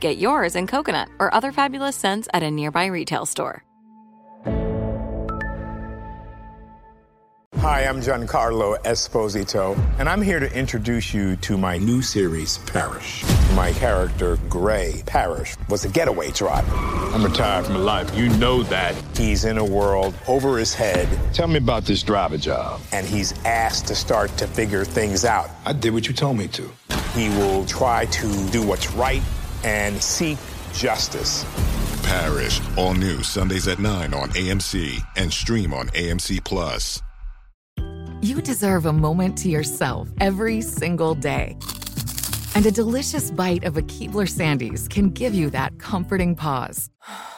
Get yours in coconut or other fabulous scents at a nearby retail store. Hi, I'm Giancarlo Esposito, and I'm here to introduce you to my new series, Parish. My character, Gray Parish, was a getaway driver. I'm retired from life. You know that. He's in a world over his head, Tell me about this driver job. and he's asked to start to figure things out. I did what you told me to. He will try to do what's right and seek justice. Parish, all new Sundays at 9 on AMC and stream on AMC Plus. You deserve a moment to yourself every single day. And a delicious bite of a Keebler Sandies can give you that comforting pause.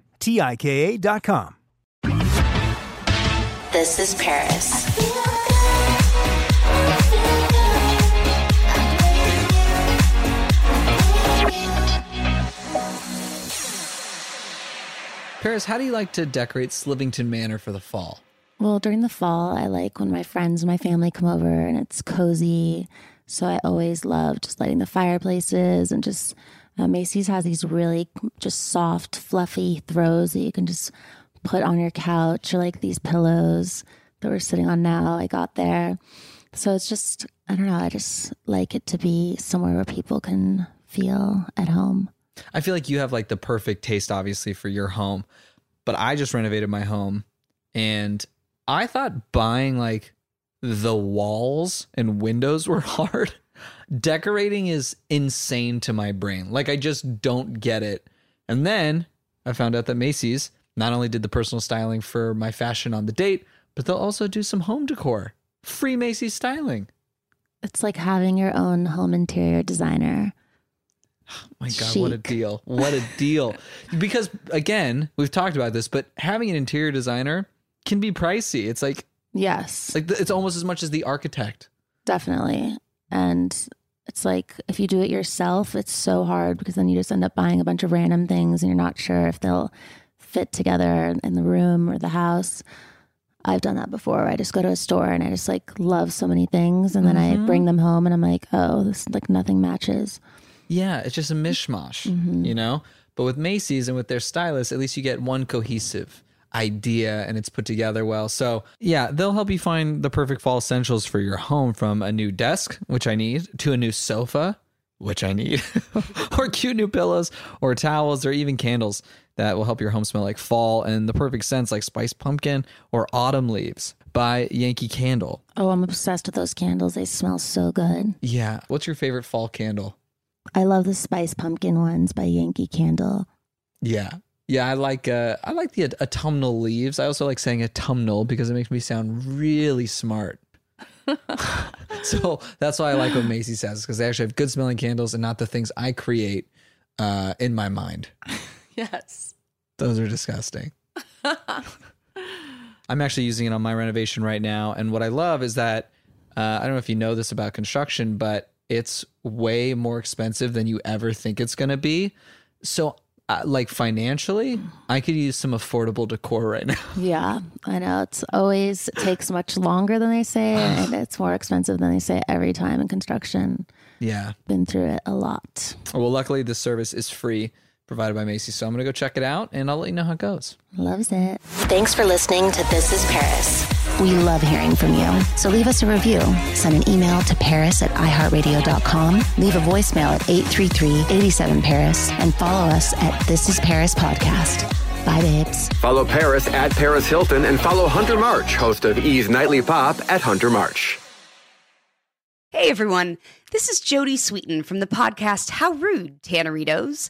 T I K A.com. This is Paris. Paris, how do you like to decorate Slivington Manor for the fall? Well, during the fall, I like when my friends and my family come over and it's cozy. So I always love just lighting the fireplaces and just uh, Macy's has these really just soft, fluffy throws that you can just put on your couch or like these pillows that we're sitting on now. I got there. So it's just, I don't know, I just like it to be somewhere where people can feel at home. I feel like you have like the perfect taste, obviously, for your home. But I just renovated my home and I thought buying like the walls and windows were hard. Decorating is insane to my brain. Like I just don't get it. And then I found out that Macy's not only did the personal styling for my fashion on the date, but they'll also do some home decor. Free Macy's styling. It's like having your own home interior designer. Oh my God, what a deal. What a deal. because again, we've talked about this, but having an interior designer can be pricey. It's like Yes. like it's almost as much as the architect. Definitely. And it's like if you do it yourself, it's so hard because then you just end up buying a bunch of random things and you're not sure if they'll fit together in the room or the house. I've done that before. I just go to a store and I just like love so many things and then I mm-hmm. bring them home and I'm like, oh, this like nothing matches. Yeah, it's just a mishmash, mm-hmm. you know? But with Macy's and with their stylists, at least you get one cohesive idea and it's put together well. So, yeah, they'll help you find the perfect fall essentials for your home from a new desk, which I need, to a new sofa, which I need, or cute new pillows or towels or even candles that will help your home smell like fall and the perfect scents like spiced pumpkin or autumn leaves by Yankee Candle. Oh, I'm obsessed with those candles. They smell so good. Yeah. What's your favorite fall candle? I love the spice pumpkin ones by Yankee Candle. Yeah. Yeah, I like uh I like the autumnal leaves. I also like saying autumnal because it makes me sound really smart. so that's why I like what Macy says because they actually have good smelling candles and not the things I create uh, in my mind. Yes. Those are disgusting. I'm actually using it on my renovation right now, and what I love is that uh, I don't know if you know this about construction, but it's way more expensive than you ever think it's going to be. So uh, like financially, I could use some affordable decor right now. Yeah, I know. It's always it takes much longer than they say, and it's more expensive than they say every time in construction. Yeah. Been through it a lot. Well, luckily this service is free, provided by Macy's. So I'm gonna go check it out, and I'll let you know how it goes. Loves it. Thanks for listening to This is Paris. We love hearing from you. So leave us a review. Send an email to paris at iheartradio.com. Leave a voicemail at 833-87-PARIS. And follow us at This is Paris Podcast. Bye, babes. Follow Paris at Paris Hilton and follow Hunter March, host of E's Nightly Pop at Hunter March. Hey everyone, this is Jodie Sweetin from the podcast How Rude, Tanneritos.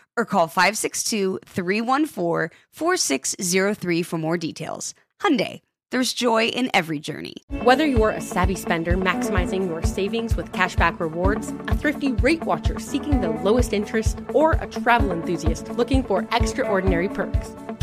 or call 562-314-4603 for more details. Hyundai, there's joy in every journey. Whether you're a savvy spender maximizing your savings with cashback rewards, a thrifty rate watcher seeking the lowest interest, or a travel enthusiast looking for extraordinary perks,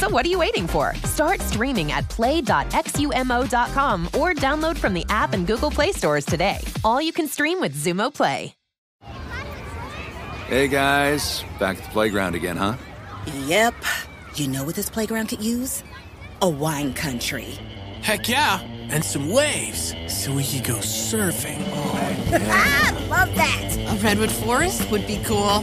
So what are you waiting for? Start streaming at play.xumo.com or download from the app and Google Play stores today. All you can stream with Xumo Play. Hey guys, back at the playground again, huh? Yep. You know what this playground could use? A wine country. Heck yeah, and some waves so we could go surfing. Oh, ah, love that. A redwood forest would be cool.